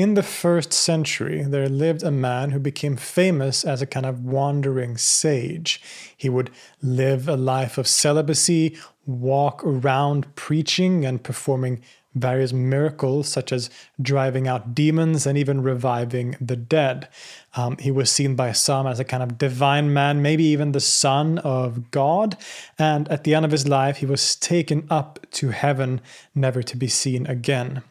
In the first century, there lived a man who became famous as a kind of wandering sage. He would live a life of celibacy, walk around preaching and performing various miracles, such as driving out demons and even reviving the dead. Um, he was seen by some as a kind of divine man, maybe even the son of God. And at the end of his life, he was taken up to heaven, never to be seen again.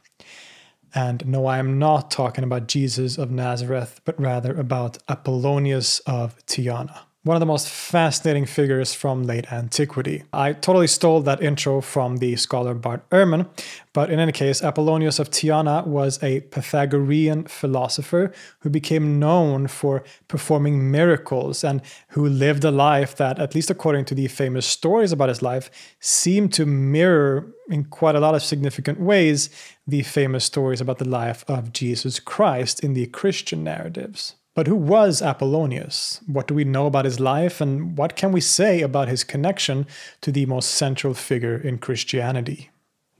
And no, I am not talking about Jesus of Nazareth, but rather about Apollonius of Tyana. One of the most fascinating figures from late antiquity. I totally stole that intro from the scholar Bart Ehrman, but in any case, Apollonius of Tyana was a Pythagorean philosopher who became known for performing miracles and who lived a life that, at least according to the famous stories about his life, seemed to mirror in quite a lot of significant ways the famous stories about the life of Jesus Christ in the Christian narratives. But who was Apollonius? What do we know about his life, and what can we say about his connection to the most central figure in Christianity?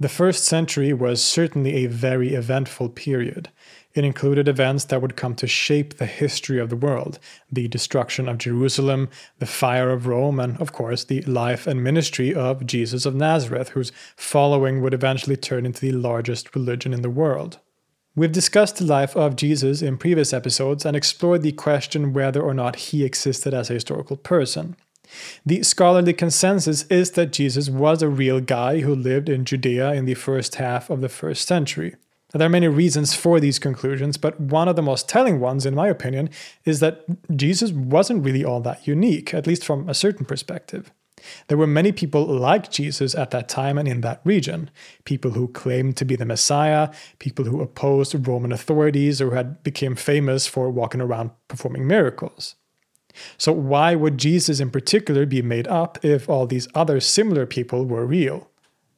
The first century was certainly a very eventful period. It included events that would come to shape the history of the world the destruction of Jerusalem, the fire of Rome, and, of course, the life and ministry of Jesus of Nazareth, whose following would eventually turn into the largest religion in the world. We've discussed the life of Jesus in previous episodes and explored the question whether or not he existed as a historical person. The scholarly consensus is that Jesus was a real guy who lived in Judea in the first half of the first century. There are many reasons for these conclusions, but one of the most telling ones, in my opinion, is that Jesus wasn't really all that unique, at least from a certain perspective. There were many people like Jesus at that time and in that region people who claimed to be the Messiah, people who opposed Roman authorities or who had become famous for walking around performing miracles. So, why would Jesus in particular be made up if all these other similar people were real?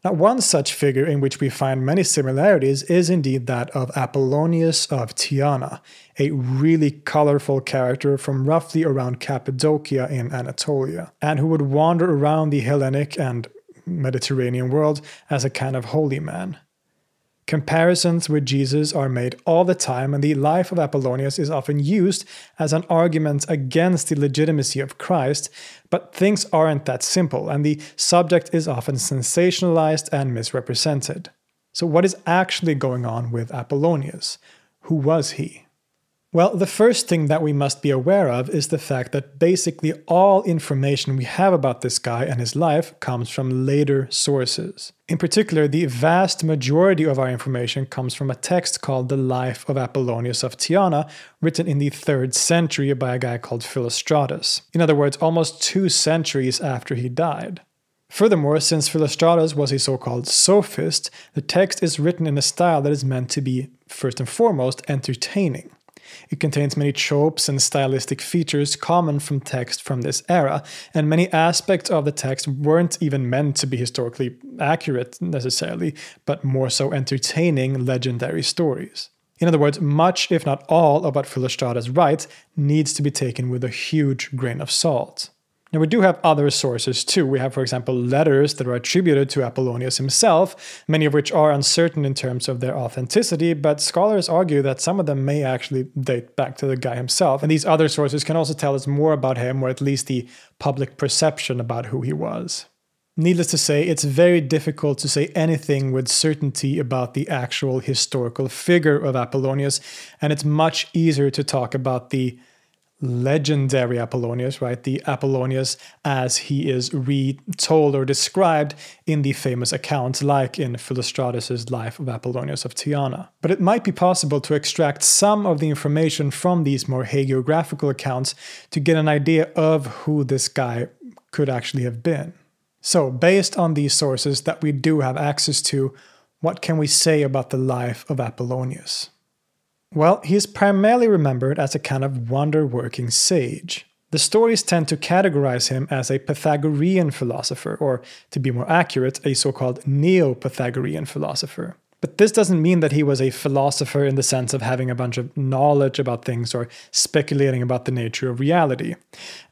Now, one such figure in which we find many similarities is indeed that of Apollonius of Tyana, a really colorful character from roughly around Cappadocia in Anatolia, and who would wander around the Hellenic and Mediterranean world as a kind of holy man. Comparisons with Jesus are made all the time, and the life of Apollonius is often used as an argument against the legitimacy of Christ. But things aren't that simple, and the subject is often sensationalized and misrepresented. So, what is actually going on with Apollonius? Who was he? Well, the first thing that we must be aware of is the fact that basically all information we have about this guy and his life comes from later sources. In particular, the vast majority of our information comes from a text called The Life of Apollonius of Tyana, written in the 3rd century by a guy called Philostratus. In other words, almost two centuries after he died. Furthermore, since Philostratus was a so called sophist, the text is written in a style that is meant to be, first and foremost, entertaining. It contains many tropes and stylistic features common from text from this era, and many aspects of the text weren't even meant to be historically accurate necessarily, but more so entertaining legendary stories. In other words, much, if not all, of what Philostratus writes needs to be taken with a huge grain of salt. Now, we do have other sources too. We have, for example, letters that are attributed to Apollonius himself, many of which are uncertain in terms of their authenticity, but scholars argue that some of them may actually date back to the guy himself. And these other sources can also tell us more about him, or at least the public perception about who he was. Needless to say, it's very difficult to say anything with certainty about the actual historical figure of Apollonius, and it's much easier to talk about the legendary Apollonius, right? The Apollonius as he is retold or described in the famous accounts, like in Philostratus's Life of Apollonius of Tyana. But it might be possible to extract some of the information from these more hagiographical accounts to get an idea of who this guy could actually have been. So, based on these sources that we do have access to, what can we say about the life of Apollonius? Well, he is primarily remembered as a kind of wonder working sage. The stories tend to categorize him as a Pythagorean philosopher, or to be more accurate, a so called Neo Pythagorean philosopher. But this doesn't mean that he was a philosopher in the sense of having a bunch of knowledge about things or speculating about the nature of reality.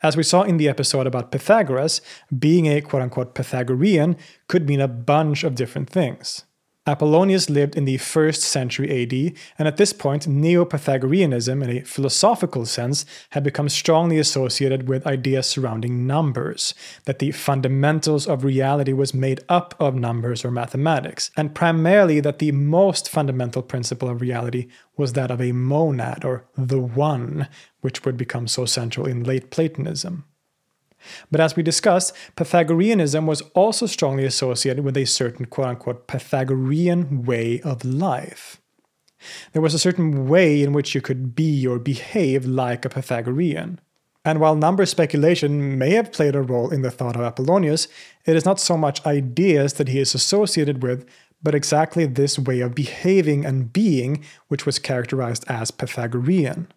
As we saw in the episode about Pythagoras, being a quote unquote Pythagorean could mean a bunch of different things. Apollonius lived in the 1st century AD, and at this point, Neo Pythagoreanism, in a philosophical sense, had become strongly associated with ideas surrounding numbers, that the fundamentals of reality was made up of numbers or mathematics, and primarily that the most fundamental principle of reality was that of a monad, or the one, which would become so central in late Platonism. But as we discussed, Pythagoreanism was also strongly associated with a certain quote unquote Pythagorean way of life. There was a certain way in which you could be or behave like a Pythagorean. And while number speculation may have played a role in the thought of Apollonius, it is not so much ideas that he is associated with, but exactly this way of behaving and being, which was characterized as Pythagorean.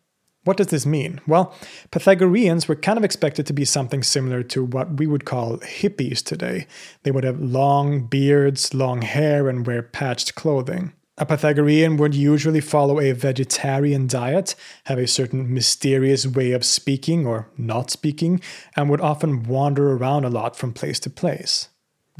What does this mean? Well, Pythagoreans were kind of expected to be something similar to what we would call hippies today. They would have long beards, long hair, and wear patched clothing. A Pythagorean would usually follow a vegetarian diet, have a certain mysterious way of speaking or not speaking, and would often wander around a lot from place to place.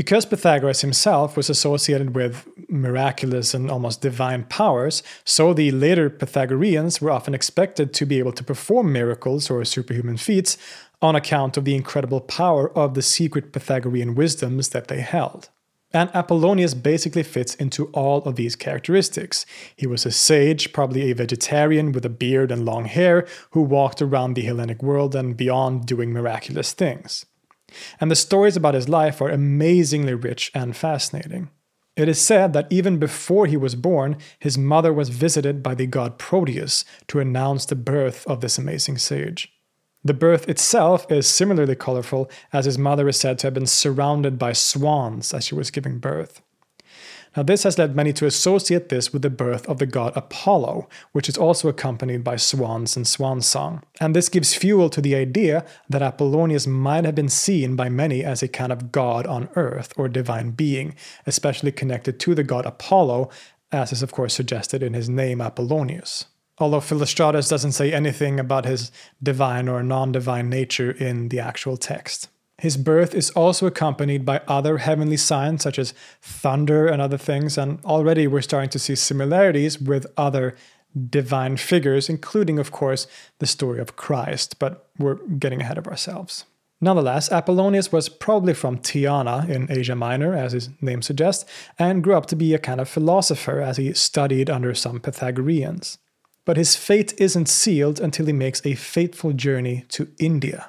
Because Pythagoras himself was associated with miraculous and almost divine powers, so the later Pythagoreans were often expected to be able to perform miracles or superhuman feats on account of the incredible power of the secret Pythagorean wisdoms that they held. And Apollonius basically fits into all of these characteristics. He was a sage, probably a vegetarian with a beard and long hair, who walked around the Hellenic world and beyond doing miraculous things and the stories about his life are amazingly rich and fascinating. It is said that even before he was born, his mother was visited by the god Proteus to announce the birth of this amazing sage. The birth itself is similarly colorful, as his mother is said to have been surrounded by swans as she was giving birth. Now, this has led many to associate this with the birth of the god Apollo, which is also accompanied by swans and swan song. And this gives fuel to the idea that Apollonius might have been seen by many as a kind of god on earth or divine being, especially connected to the god Apollo, as is of course suggested in his name Apollonius. Although Philostratus doesn't say anything about his divine or non divine nature in the actual text. His birth is also accompanied by other heavenly signs such as thunder and other things, and already we're starting to see similarities with other divine figures, including, of course, the story of Christ, but we're getting ahead of ourselves. Nonetheless, Apollonius was probably from Tyana in Asia Minor, as his name suggests, and grew up to be a kind of philosopher as he studied under some Pythagoreans. But his fate isn't sealed until he makes a fateful journey to India.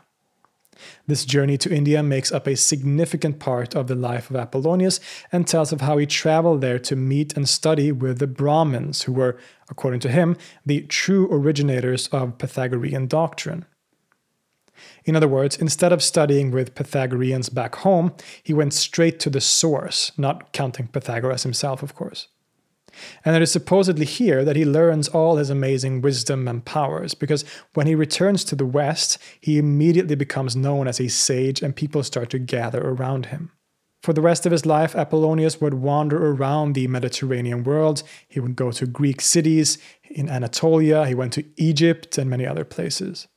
This journey to India makes up a significant part of the life of Apollonius and tells of how he traveled there to meet and study with the Brahmins, who were, according to him, the true originators of Pythagorean doctrine. In other words, instead of studying with Pythagoreans back home, he went straight to the source, not counting Pythagoras himself, of course. And it is supposedly here that he learns all his amazing wisdom and powers, because when he returns to the West, he immediately becomes known as a sage and people start to gather around him. For the rest of his life, Apollonius would wander around the Mediterranean world. He would go to Greek cities in Anatolia, he went to Egypt, and many other places.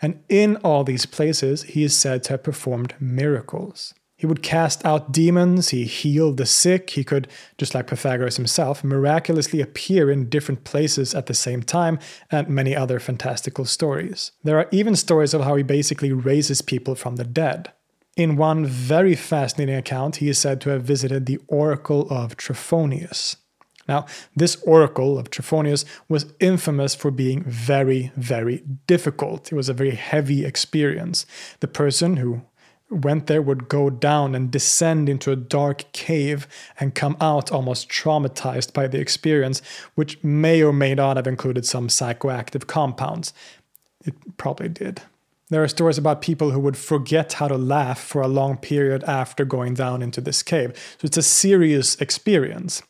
And in all these places, he is said to have performed miracles. He would cast out demons, he healed the sick, he could, just like Pythagoras himself, miraculously appear in different places at the same time, and many other fantastical stories. There are even stories of how he basically raises people from the dead. In one very fascinating account, he is said to have visited the Oracle of Trophonius. Now, this oracle of Trophonius was infamous for being very, very difficult. It was a very heavy experience. The person who went there would go down and descend into a dark cave and come out almost traumatized by the experience, which may or may not have included some psychoactive compounds. It probably did. There are stories about people who would forget how to laugh for a long period after going down into this cave. So it's a serious experience.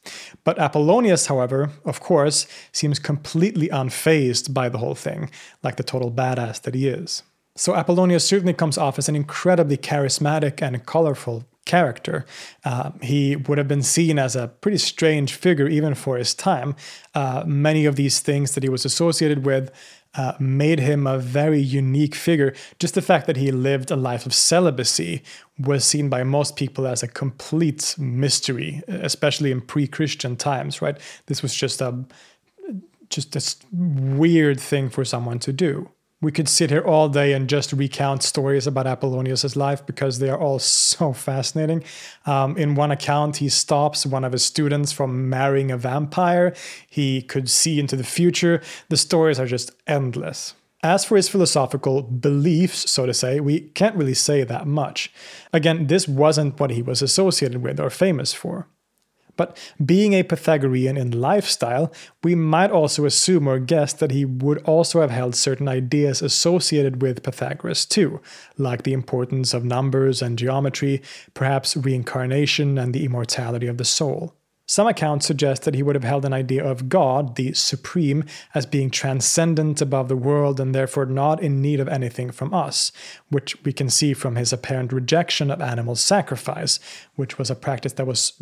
But Apollonius, however, of course, seems completely unfazed by the whole thing, like the total badass that he is. So Apollonius certainly comes off as an incredibly charismatic and colorful character. Uh, he would have been seen as a pretty strange figure even for his time. Uh, many of these things that he was associated with uh, made him a very unique figure. Just the fact that he lived a life of celibacy was seen by most people as a complete mystery, especially in pre-Christian times. Right? This was just a just a weird thing for someone to do we could sit here all day and just recount stories about Apollonius's life because they are all so fascinating. Um, in one account, he stops one of his students from marrying a vampire. He could see into the future. The stories are just endless. As for his philosophical beliefs, so to say, we can't really say that much. Again, this wasn't what he was associated with or famous for. But being a Pythagorean in lifestyle, we might also assume or guess that he would also have held certain ideas associated with Pythagoras too, like the importance of numbers and geometry, perhaps reincarnation and the immortality of the soul. Some accounts suggest that he would have held an idea of God, the supreme, as being transcendent above the world and therefore not in need of anything from us, which we can see from his apparent rejection of animal sacrifice, which was a practice that was,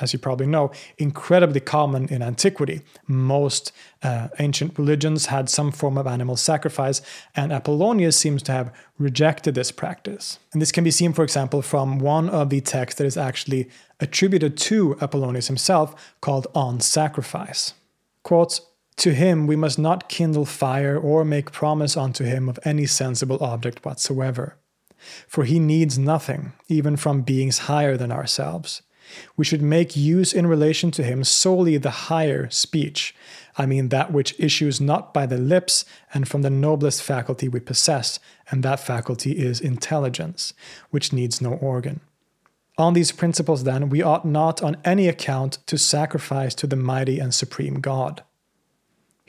as you probably know, incredibly common in antiquity. Most uh, ancient religions had some form of animal sacrifice, and Apollonius seems to have rejected this practice. And this can be seen, for example, from one of the texts that is actually attributed to Apollonius himself called On Sacrifice. Quotes, to him we must not kindle fire or make promise unto him of any sensible object whatsoever. For he needs nothing, even from beings higher than ourselves. We should make use in relation to him solely the higher speech, I mean that which issues not by the lips and from the noblest faculty we possess, and that faculty is intelligence, which needs no organ. On these principles, then, we ought not on any account to sacrifice to the mighty and supreme God.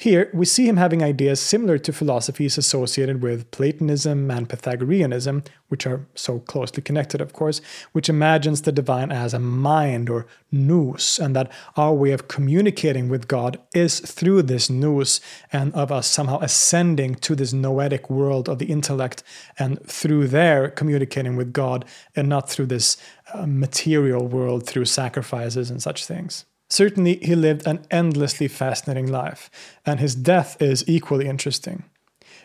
Here, we see him having ideas similar to philosophies associated with Platonism and Pythagoreanism, which are so closely connected, of course, which imagines the divine as a mind or nous, and that our way of communicating with God is through this nous, and of us somehow ascending to this noetic world of the intellect, and through there communicating with God, and not through this uh, material world through sacrifices and such things. Certainly, he lived an endlessly fascinating life, and his death is equally interesting.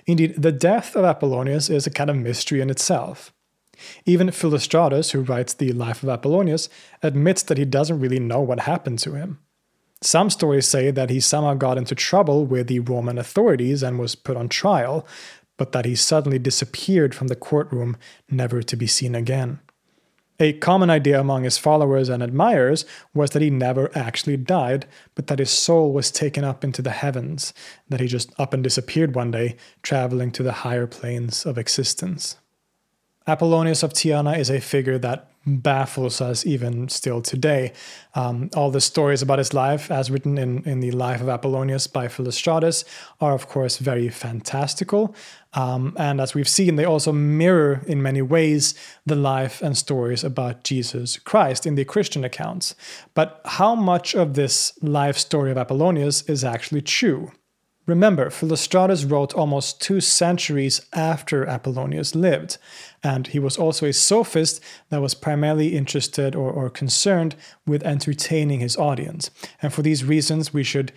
Indeed, the death of Apollonius is a kind of mystery in itself. Even Philostratus, who writes the Life of Apollonius, admits that he doesn't really know what happened to him. Some stories say that he somehow got into trouble with the Roman authorities and was put on trial, but that he suddenly disappeared from the courtroom, never to be seen again. A common idea among his followers and admirers was that he never actually died, but that his soul was taken up into the heavens, that he just up and disappeared one day, traveling to the higher planes of existence. Apollonius of Tyana is a figure that baffles us even still today. Um, all the stories about his life, as written in, in the Life of Apollonius by Philostratus, are of course very fantastical. Um, and as we've seen, they also mirror in many ways the life and stories about Jesus Christ in the Christian accounts. But how much of this life story of Apollonius is actually true? Remember, Philostratus wrote almost two centuries after Apollonius lived, and he was also a sophist that was primarily interested or, or concerned with entertaining his audience. And for these reasons, we should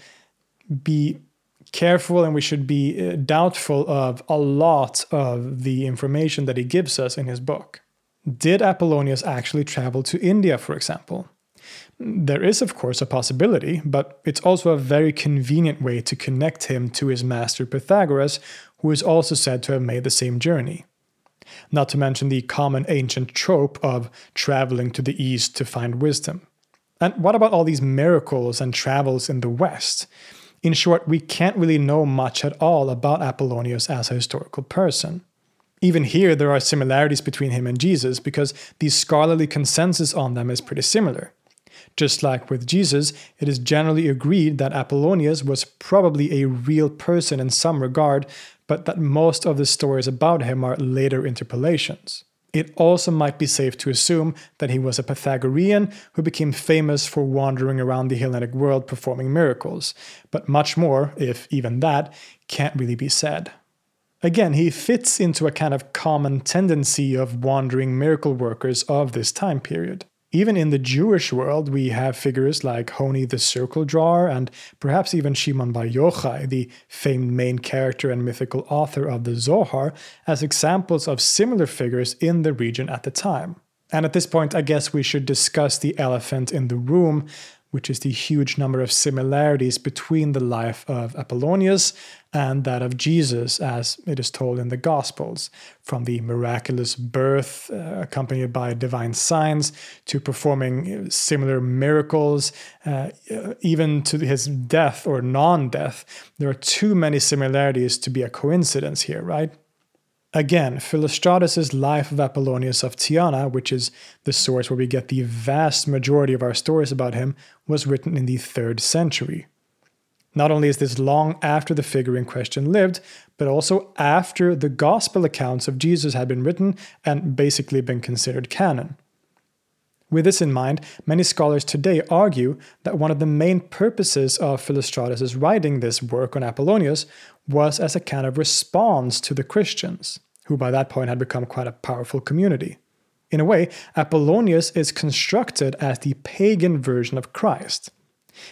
be careful and we should be uh, doubtful of a lot of the information that he gives us in his book. Did Apollonius actually travel to India, for example? There is, of course, a possibility, but it's also a very convenient way to connect him to his master Pythagoras, who is also said to have made the same journey. Not to mention the common ancient trope of traveling to the east to find wisdom. And what about all these miracles and travels in the west? In short, we can't really know much at all about Apollonius as a historical person. Even here, there are similarities between him and Jesus because the scholarly consensus on them is pretty similar. Just like with Jesus, it is generally agreed that Apollonius was probably a real person in some regard, but that most of the stories about him are later interpolations. It also might be safe to assume that he was a Pythagorean who became famous for wandering around the Hellenic world performing miracles, but much more, if even that, can't really be said. Again, he fits into a kind of common tendency of wandering miracle workers of this time period. Even in the Jewish world, we have figures like Honi the circle drawer and perhaps even Shimon bar Yochai, the famed main character and mythical author of the Zohar, as examples of similar figures in the region at the time. And at this point, I guess we should discuss the elephant in the room, which is the huge number of similarities between the life of Apollonius and that of Jesus, as it is told in the Gospels, from the miraculous birth uh, accompanied by divine signs to performing similar miracles, uh, even to his death or non death. There are too many similarities to be a coincidence here, right? Again, Philostratus' Life of Apollonius of Tyana, which is the source where we get the vast majority of our stories about him, was written in the 3rd century. Not only is this long after the figure in question lived, but also after the gospel accounts of Jesus had been written and basically been considered canon. With this in mind, many scholars today argue that one of the main purposes of Philostratus' writing this work on Apollonius was as a kind of response to the Christians, who by that point had become quite a powerful community. In a way, Apollonius is constructed as the pagan version of Christ.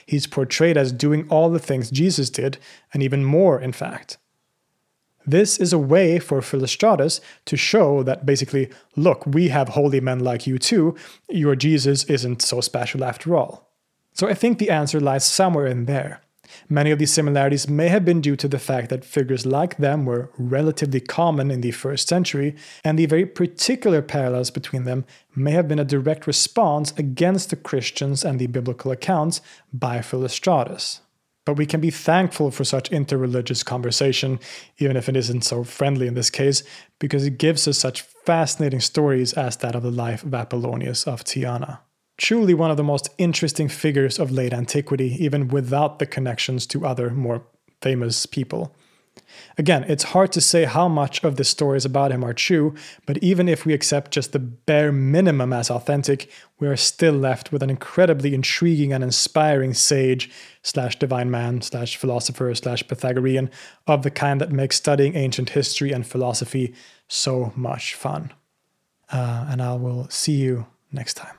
He's portrayed as doing all the things Jesus did, and even more, in fact. This is a way for Philostratus to show that basically, look, we have holy men like you too, your Jesus isn't so special after all. So I think the answer lies somewhere in there. Many of these similarities may have been due to the fact that figures like them were relatively common in the first century, and the very particular parallels between them may have been a direct response against the Christians and the biblical accounts by Philostratus. But we can be thankful for such interreligious conversation, even if it isn't so friendly in this case, because it gives us such fascinating stories as that of the life of Apollonius of Tyana. Truly one of the most interesting figures of late antiquity, even without the connections to other more famous people. Again, it's hard to say how much of the stories about him are true, but even if we accept just the bare minimum as authentic, we are still left with an incredibly intriguing and inspiring sage slash divine man slash philosopher slash Pythagorean of the kind that makes studying ancient history and philosophy so much fun. Uh, and I will see you next time.